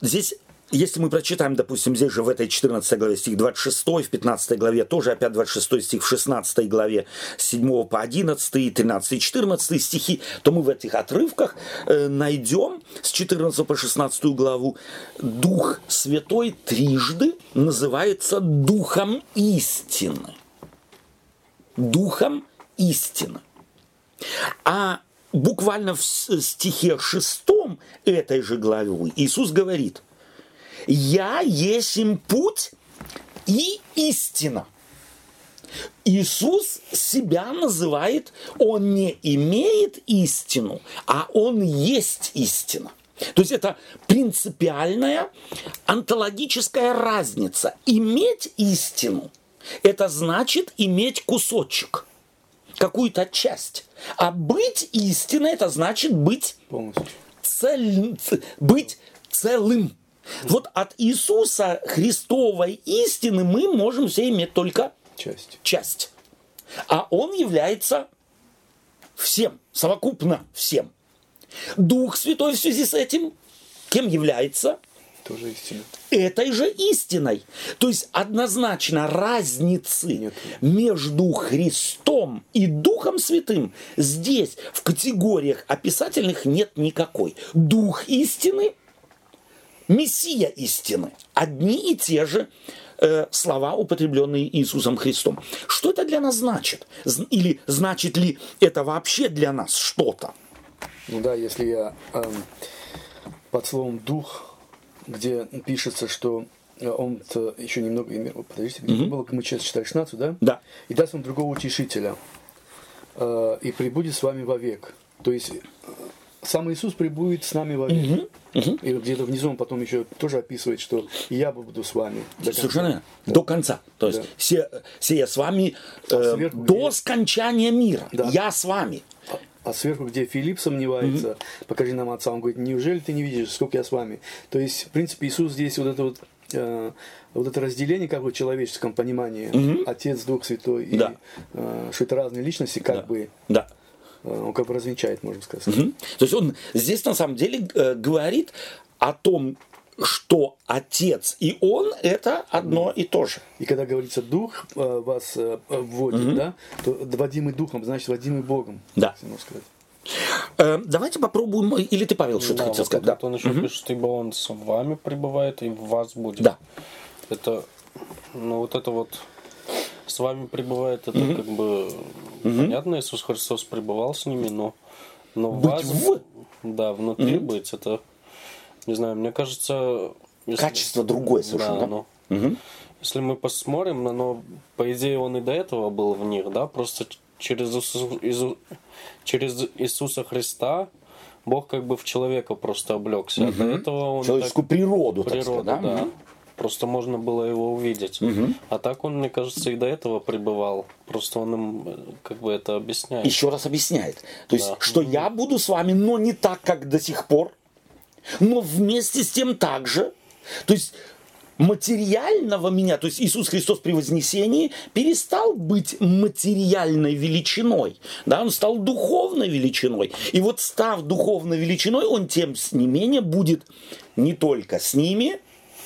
здесь если мы прочитаем, допустим, здесь же в этой 14 главе стих 26, в 15 главе тоже опять 26 стих, в 16 главе с 7 по 11, 13 и 14 стихи, то мы в этих отрывках э, найдем с 14 по 16 главу Дух Святой трижды называется Духом истины. Духом истины. А буквально в стихе шестом этой же главы Иисус говорит – «Я есть им путь и истина». Иисус себя называет, он не имеет истину, а он есть истина. То есть это принципиальная онтологическая разница. Иметь истину – это значит иметь кусочек, какую-то часть. А быть истиной – это значит быть, цель, быть целым. Вот от Иисуса Христовой истины мы можем все иметь только часть. часть. А Он является всем, совокупно всем. Дух Святой в связи с этим кем является? Тоже истина. Этой же истиной. То есть однозначно разницы Нет. между Христом и Духом Святым здесь в категориях описательных нет никакой. Дух истины – Мессия истины. Одни и те же э, слова, употребленные Иисусом Христом. Что это для нас значит? Или значит ли это вообще для нас что-то? Ну да, если я э, под словом «дух», где пишется, что э, он еще немного, подождите, где mm-hmm. было, мы сейчас читали 16, да? Да. И даст вам другого утешителя, э, и прибудет с вами вовек. То есть сам Иисус прибудет с нами во век. Угу, угу. И где-то внизу он потом еще тоже описывает, что я буду с вами. До Совершенно да. до конца. То есть да. все, все я с вами э, сверху, до скончания мира. Да. Я с вами. А, сверху, где Филипп сомневается, угу. покажи нам отца, он говорит, неужели ты не видишь, сколько я с вами? То есть, в принципе, Иисус здесь вот это вот э, вот это разделение как бы в человеческом понимании, угу. Отец, Дух Святой, да. и, э, что это разные личности, как да. бы да. Э, он как бы развенчает, можно сказать. Угу. То есть он здесь на самом деле э, говорит о том, что отец и он это одно и то же. И когда говорится дух э, вас вводит, угу. да, то водимый духом, значит водимый Богом. Да. Сказать. Давайте попробуем, или ты, Павел, что-то да, хотел вот сказать? Да. Он еще угу. пишет, ибо он с вами пребывает и в вас будет. Да. Это, ну вот это вот с вами пребывает, это угу. как бы Угу. Понятно, Иисус Христос пребывал с ними, но, но быть вас, в... да, внутри угу. быть, это, не знаю, мне кажется... Если... Качество другое совершенно. Да, но, угу. Если мы посмотрим, но, по идее, он и до этого был в них, да, просто через, Иисус, через Иисуса Христа Бог как бы в человека просто облегся. Угу. А до этого он Человеческую так... природу, природу, так сказать, да. да. Просто можно было его увидеть. Угу. А так он, мне кажется, и до этого пребывал. Просто он им э, как бы это объясняет. Еще раз объясняет. То есть, да. что угу. я буду с вами, но не так, как до сих пор, но вместе с тем также. То есть материального меня, то есть Иисус Христос при вознесении перестал быть материальной величиной, да, он стал духовной величиной. И вот став духовной величиной, он тем не менее будет не только с ними,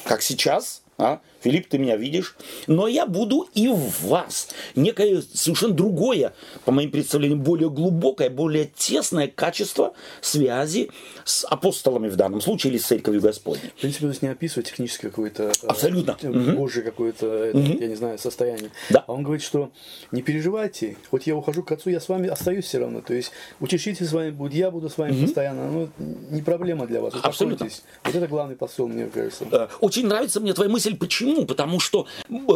как сейчас, а? Филипп, ты меня видишь, но я буду и в вас. Некое совершенно другое, по моим представлениям, более глубокое, более тесное качество связи с апостолами в данном случае или с церковью Господней. В принципе, то есть не описывать техническое какое-то э, Абсолютно. Э, Божье какое-то, угу. я не знаю, состояние. Да. А он говорит, что не переживайте, хоть я ухожу к отцу, я с вами остаюсь все равно. То есть утешитель с вами будет, я буду с вами угу. постоянно. Ну, не проблема для вас. Абсолютно. Вот это главный посыл, мне кажется. Очень нравится мне твоя мысль, почему Почему? Потому что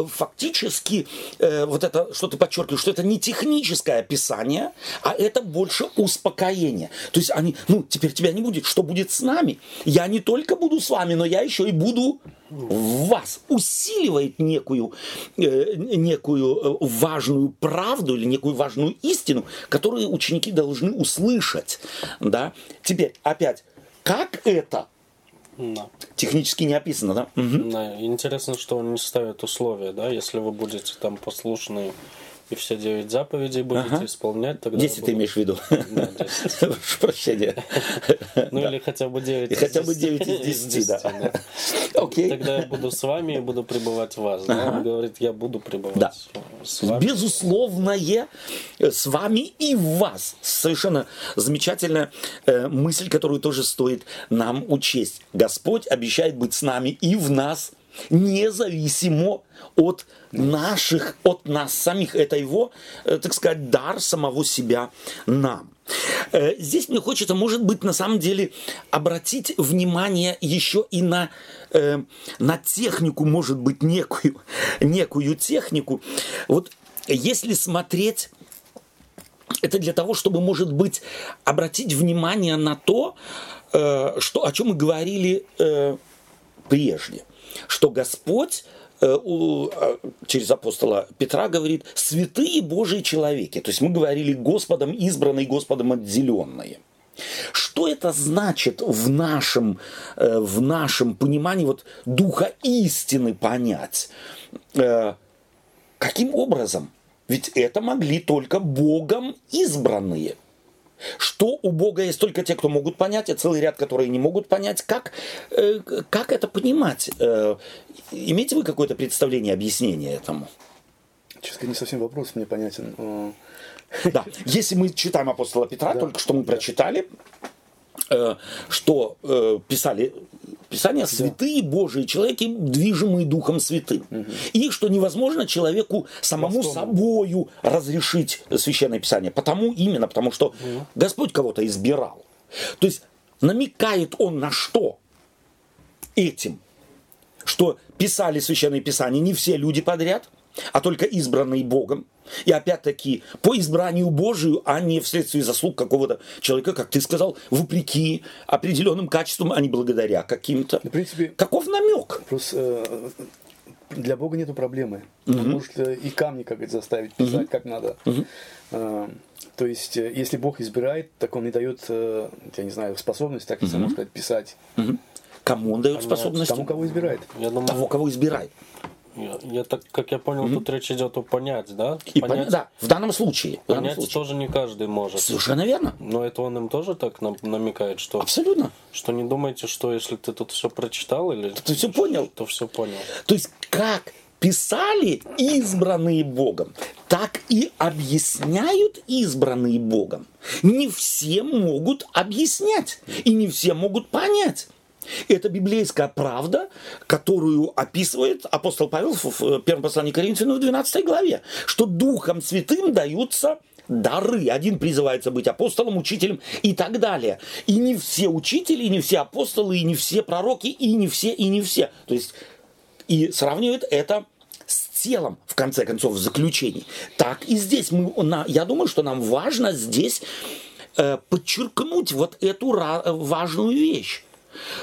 фактически э, вот это, что ты подчеркиваешь, что это не техническое описание, а это больше успокоение. То есть они, ну, теперь тебя не будет, что будет с нами? Я не только буду с вами, но я еще и буду в вас. Усиливает некую, э, некую э, важную правду или некую важную истину, которую ученики должны услышать. Да? Теперь, опять, как это Да. технически не описано, да? Мгм. Да, интересно, что он не ставит условия, да, если вы будете там послушны и все девять заповедей будете Ага. исполнять, тогда... Десять ты буду- имеешь в виду? Да, десять. (laughs) Прошу прощения. (laughs) Ну или хотя бы 9 И хотя бы 9 из 10, да. Окей. Тогда я буду с вами и буду пребывать в вас. Да? Он говорит, я буду пребывать Да. с вами. Безусловное э, с вами и в вас. Совершенно замечательная э, мысль, которую тоже стоит нам учесть. Господь обещает быть с нами и в нас, независимо от наших, от нас самих. Это его, э, так сказать, дар самого себя нам. Э, Здесь мне хочется, может быть, на самом деле обратить внимание еще и на, э, на технику, может быть, некую, (laughs) некую технику. Вот если смотреть это для того, чтобы, может быть, обратить внимание на то, что, о чем мы говорили прежде, что Господь э, э, через апостола Петра говорит «святые Божьи человеки». То есть мы говорили Господом избранные, Господом отделенные. Что это значит в нашем, э, в нашем понимании вот духа истины понять? Э, Каким образом? Ведь это могли только Богом избранные. Что у Бога есть только те, кто могут понять, а целый ряд, которые не могут понять. Как, э, как это понимать? Э, имеете вы какое-то представление, объяснение этому? Честно не совсем вопрос мне понятен. Да. Если мы читаем апостола Петра, Да. только что мы прочитали, э, что э, писали Писания святые Божии человеки, движимые Духом Святым. И что невозможно человеку самому Простому. собою разрешить Священное Писание. Потому именно, потому что Господь кого-то избирал. То есть намекает он на что этим? Что писали Священное Писание не все люди подряд, а только избранные Богом. И опять-таки по избранию Божию, а не вследствие заслуг какого-то человека, как ты сказал, вопреки определенным качествам, а не благодаря каким-то. В принципе, Каков намек? Просто э, для Бога нету проблемы. Он может э, и камни, как говорится, заставить писать, как надо. Э, То есть, если Бог избирает, так Он не дает, я не знаю, способность, так можно сказать, писать. Кому он дает способность? Тому, кого избирает. Я думаю, Того, кого избирает. Я, я так, как я понял, тут речь идет о понять, да? И понять, да, в данном случае. В данном понять случае. тоже не каждый может. Совершенно верно. Но это он им тоже так нам- намекает, что, Абсолютно. что не думайте, что если ты тут все прочитал или ты всё понял. то все понял. То есть как писали избранные Богом, так и объясняют избранные Богом. Не все могут объяснять и не все могут понять. Это библейская правда, которую описывает апостол Павел в первом послании Коринфянам в 12 главе, что Духом Святым даются дары. Один призывается быть апостолом, учителем и так далее. И не все учители, и не все апостолы, и не все пророки, и не все, и не все. То есть и сравнивает это с телом, в конце концов, в заключении. Так и здесь. Мы, на- я думаю, что нам важно здесь э, подчеркнуть вот эту ра- важную вещь,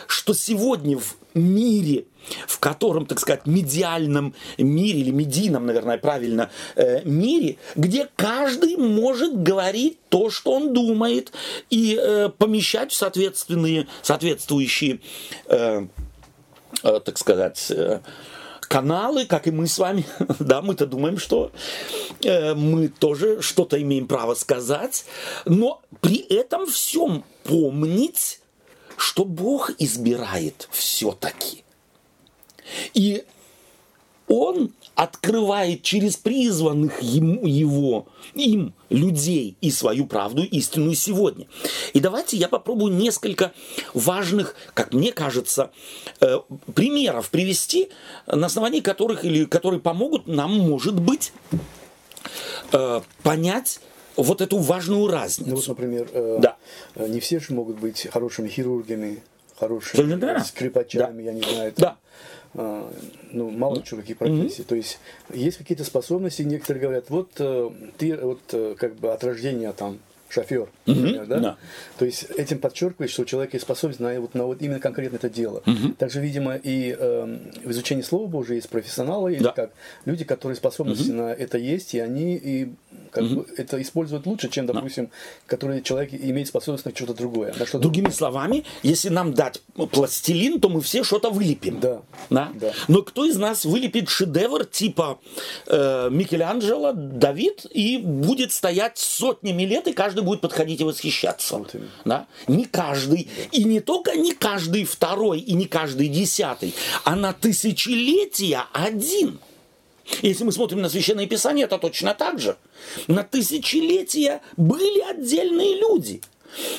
что сегодня в мире, в котором, так сказать, медиальном мире, или медийном, наверное, правильно, э, мире, где каждый может говорить то, что он думает, и э, помещать в соответственные, соответствующие э, э, так сказать, э, каналы, как и мы с вами. (laughs) да, мы-то думаем, что э, мы тоже что-то имеем право сказать, но при этом всем помнить, что Бог избирает все-таки. И он открывает через призванных ему, его, им людей и свою правду истинную сегодня. И давайте я попробую несколько важных, как мне кажется, э, примеров привести, на основании которых или которые помогут нам, может быть, э, понять вот эту важную Ну вот, разницу. например, э, Да. э, не все же могут быть хорошими хирургами, хорошими верно. скрипачами, я не знаю. там. Да. а, ну, мало чего, какие профессии. Mm-hmm. То есть есть какие-то способности, некоторые говорят, вот э, ты вот э, как бы от рождения там шофер, например, mm-hmm. да? да? То есть этим подчеркивает, что у человека есть способность на, вот, на вот именно конкретно это дело. Mm-hmm. Также, видимо, и э, в изучении Слова Божьего есть профессионалы, или да. как люди, которые способности mm-hmm. на это есть, и они и как mm-hmm. это используют лучше, чем, допустим, да. который человек имеет способность на что-то другое. На что Другими словами, если нам дать пластилин, то мы все что-то вылепим. Да. Да? да. Но кто из нас вылепит шедевр типа э, Микеланджело, Давид, и будет стоять сотнями лет, и каждый будет подходить и восхищаться. Вот да? Не каждый. И не только не каждый второй, и не каждый десятый, а на тысячелетия один. Если мы смотрим на Священное Писание, это точно так же. На тысячелетия были отдельные люди.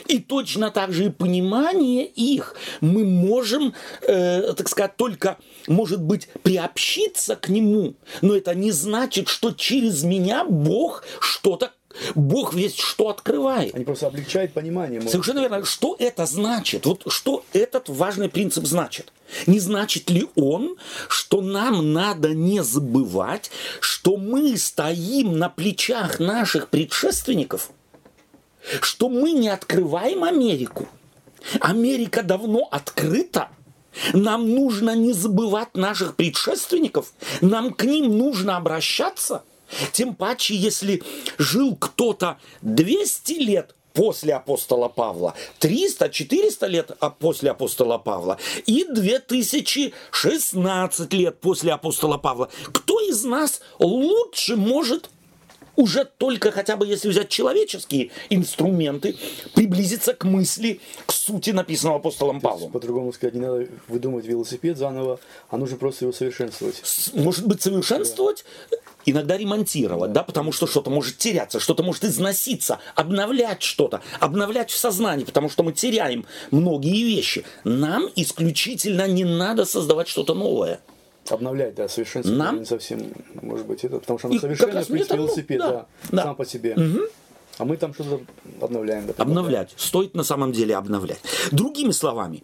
И точно так же и понимание их мы можем, э, так сказать, только, может быть, приобщиться к нему. Но это не значит, что через меня Бог что-то Бог весь что открывает. Они просто облегчают понимание. Может. Совершенно верно. Что это значит? Вот что этот важный принцип значит? Не значит ли он, что нам надо не забывать, что мы стоим на плечах наших предшественников, что мы не открываем Америку. Америка давно открыта. Нам нужно не забывать наших предшественников, нам к ним нужно обращаться – тем паче, если жил кто-то 200 лет после апостола Павла, 300-400 лет после апостола Павла и 2016 лет после апостола Павла. Кто из нас лучше может уже только хотя бы если взять человеческие инструменты, приблизиться к мысли, к сути написанного апостолом Павлом. По-другому сказать, не надо выдумывать велосипед заново, а нужно просто его совершенствовать. Может быть, совершенствовать? Да иногда ремонтировать, да, потому что что-то может теряться, что-то может износиться, обновлять что-то, обновлять в сознании, потому что мы теряем многие вещи. Нам исключительно не надо создавать что-то новое. Обновлять, да, совершенствовать Нам... не совсем, может быть, это, потому что оно совершенно, в принципе, велосипед, да, да, сам по себе. Угу. А мы там что-то обновляем. Да, обновлять. Стоит на самом деле обновлять. Другими словами,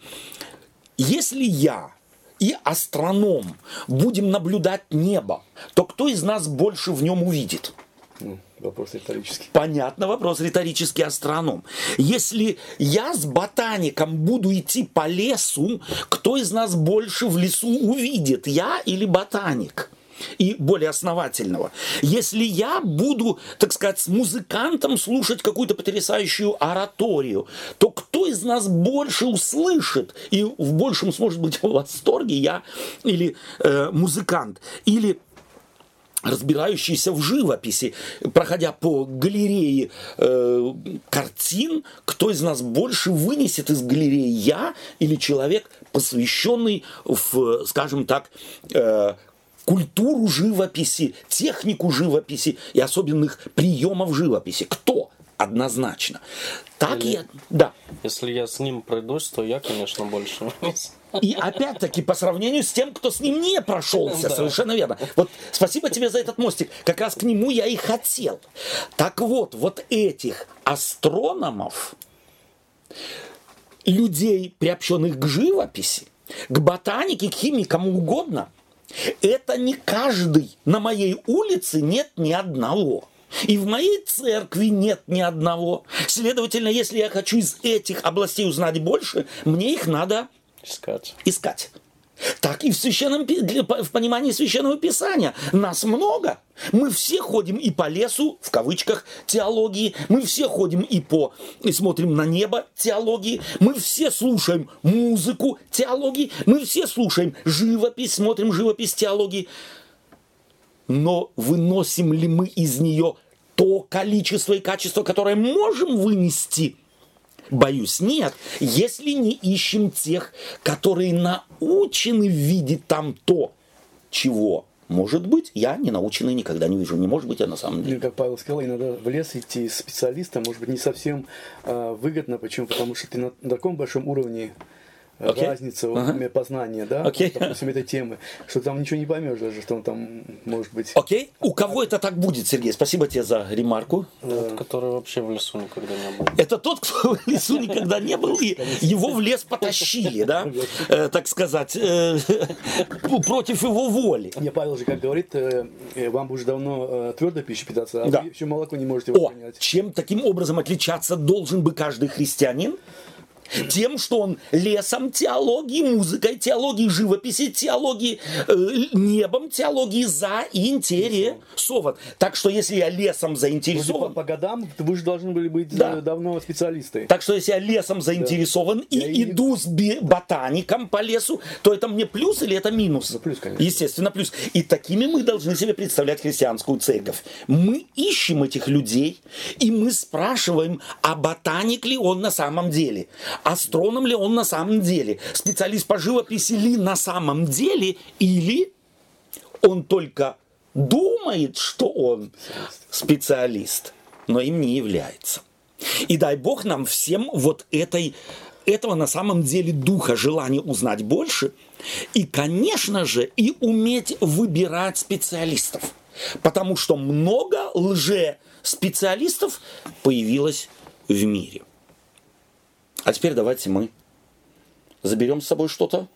если я и астроном будем наблюдать небо, то кто из нас больше в нем увидит? Ну, вопрос риторический. Понятно, вопрос риторический астроном. Если я с ботаником буду идти по лесу, кто из нас больше в лесу увидит, я или ботаник? и более основательного. Если я буду, так сказать, с музыкантом слушать какую-то потрясающую ораторию, то кто из нас больше услышит и в большем сможет быть в восторге, я или э, музыкант, или разбирающийся в живописи, проходя по галерее э, картин, кто из нас больше вынесет из галереи я или человек, посвященный в, скажем так, э, культуру живописи, технику живописи и особенных приемов живописи. Кто? Однозначно. Так Или, я... Да. Если я с ним пройдусь, то я, конечно, больше. И опять-таки по сравнению с тем, кто с ним не прошелся, да. совершенно верно. Вот спасибо тебе за этот мостик. Как раз к нему я и хотел. Так вот, вот этих астрономов, людей, приобщенных к живописи, к ботанике, к химии, кому угодно – это не каждый. На моей улице нет ни одного. И в моей церкви нет ни одного. Следовательно, если я хочу из этих областей узнать больше, мне их надо искать. искать так и в, священном, в понимании священного писания. Нас много. Мы все ходим и по лесу, в кавычках, теологии. Мы все ходим и по и смотрим на небо теологии. Мы все слушаем музыку теологии. Мы все слушаем живопись, смотрим живопись теологии. Но выносим ли мы из нее то количество и качество, которое можем вынести – Боюсь, нет, если не ищем тех, которые научены видеть там то, чего может быть, я не наученный никогда не вижу. Не может быть, я на самом деле. Как Павел сказал, иногда в лес идти специалиста может быть не совсем э, выгодно. Почему? Потому что ты на таком большом уровне Окей. разница вот, Ага. познания, да, Окей. допустим, этой темы, что там ничего не поймешь даже, что он там может быть. Окей? У кого это так будет, Сергей? Спасибо тебе за ремарку. Тот, который вообще в лесу никогда не был. Это тот, кто в лесу никогда не был, и его в лес потащили, да, Э, так сказать, э, (laughs) против его воли. Не, Павел же, как говорит, э, э, вам уже давно э, твердой пищей питаться, а Да. вы еще молоко не можете О, воспринять. чем таким образом отличаться должен бы каждый христианин? Тем, что он лесом теологии, музыкой теологии, живописи теологии, э, небом теологии заинтересован. Так что если я лесом Вроде по, заинтересован, по годам вы же должны были быть Да. э, давно специалисты. Так что если я лесом заинтересован Я и и- иду с би- ботаником по лесу, то это мне плюс или это минус? Ну, плюс, конечно. Естественно, плюс. И такими мы должны себе представлять христианскую церковь. Мы ищем этих людей, и мы спрашиваем, а ботаник ли он на самом деле? Астроном ли он на самом деле? Специалист по живописи ли на самом деле? Или он только думает, что он специалист, но им не является. И дай Бог нам всем вот этой, этого на самом деле духа, желания узнать больше. И, конечно же, и уметь выбирать специалистов. Потому что много лже-специалистов появилось в мире. А теперь давайте мы заберем с собой что-то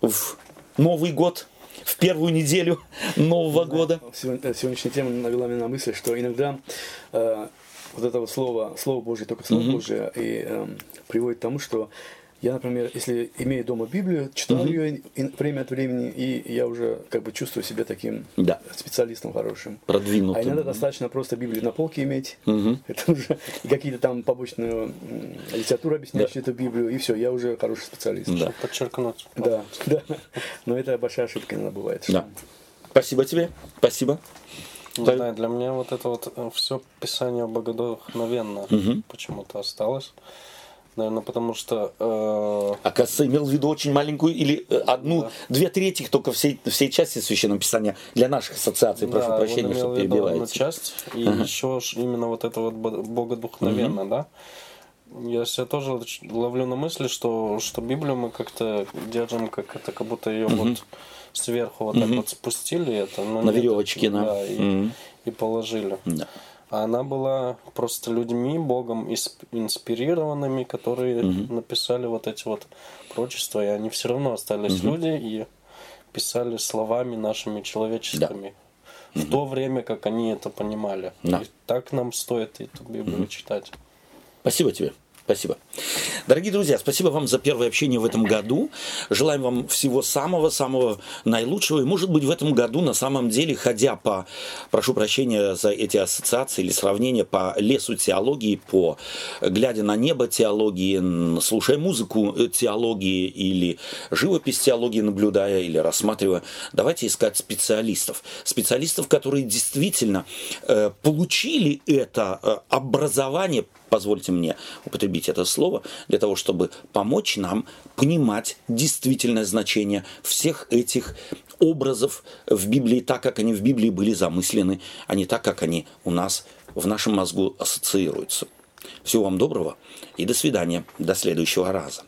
в Новый год, в первую неделю Нового года. Сегодня- э, Сегодняшняя тема навела меня на мысль, что иногда э, вот это вот слово, слово Божье, только слово Божье, и эм, приводит к тому, что я, например, если имею дома Библию, читаю ее и- время от времени, и я уже как бы чувствую себя таким Да. специалистом хорошим. Продвинутым. А иногда достаточно просто Библию на полке иметь. (laughs) Это уже и какие-то там побочные м, литературу, объясняющие эту Библию, и все, я уже хороший специалист. Да. Подчеркнуть. Да, (laughs) да. Но это большая ошибка иногда бывает. что- Да. Спасибо тебе. Спасибо. Не Да. знаю, для меня вот это вот все писание богодухновенно почему-то осталось. Наверное, потому что э, Оказывается, имел в виду очень маленькую или э, одну, Да. две трети только всей, всей части Священного Писания для наших ассоциаций. Прошу да, прощения, что виду одну перебиваете. часть, и еще ж именно вот это вот бо- богодухновенно, да. Я себя тоже ловлю на мысли, что, что Библию мы как-то держим, как это, как будто ее вот сверху вот так вот спустили это, ну, На веревочке, да. да, и, Мгм. и положили. Да. А она была просто людьми, Богом инспирированными, которые написали вот эти вот прочества, и они все равно остались люди и писали словами нашими человеческими. В то время, как они это понимали. Да. И так нам стоит эту Библию читать. Спасибо тебе. Спасибо. Дорогие друзья, спасибо вам за первое общение в этом году. Желаем вам всего самого-самого наилучшего. И, может быть, в этом году, на самом деле, ходя по, прошу прощения за эти ассоциации или сравнения, по лесу теологии, по, глядя на небо теологии, слушая музыку э, теологии или живопись теологии, наблюдая или рассматривая, давайте искать специалистов. Специалистов, которые действительно э, получили это э, образование, позвольте мне употребить это слово, для того, чтобы помочь нам понимать действительное значение всех этих образов в Библии так, как они в Библии были замыслены, а не так, как они у нас в нашем мозгу ассоциируются. Всего вам доброго и до свидания. До следующего раза.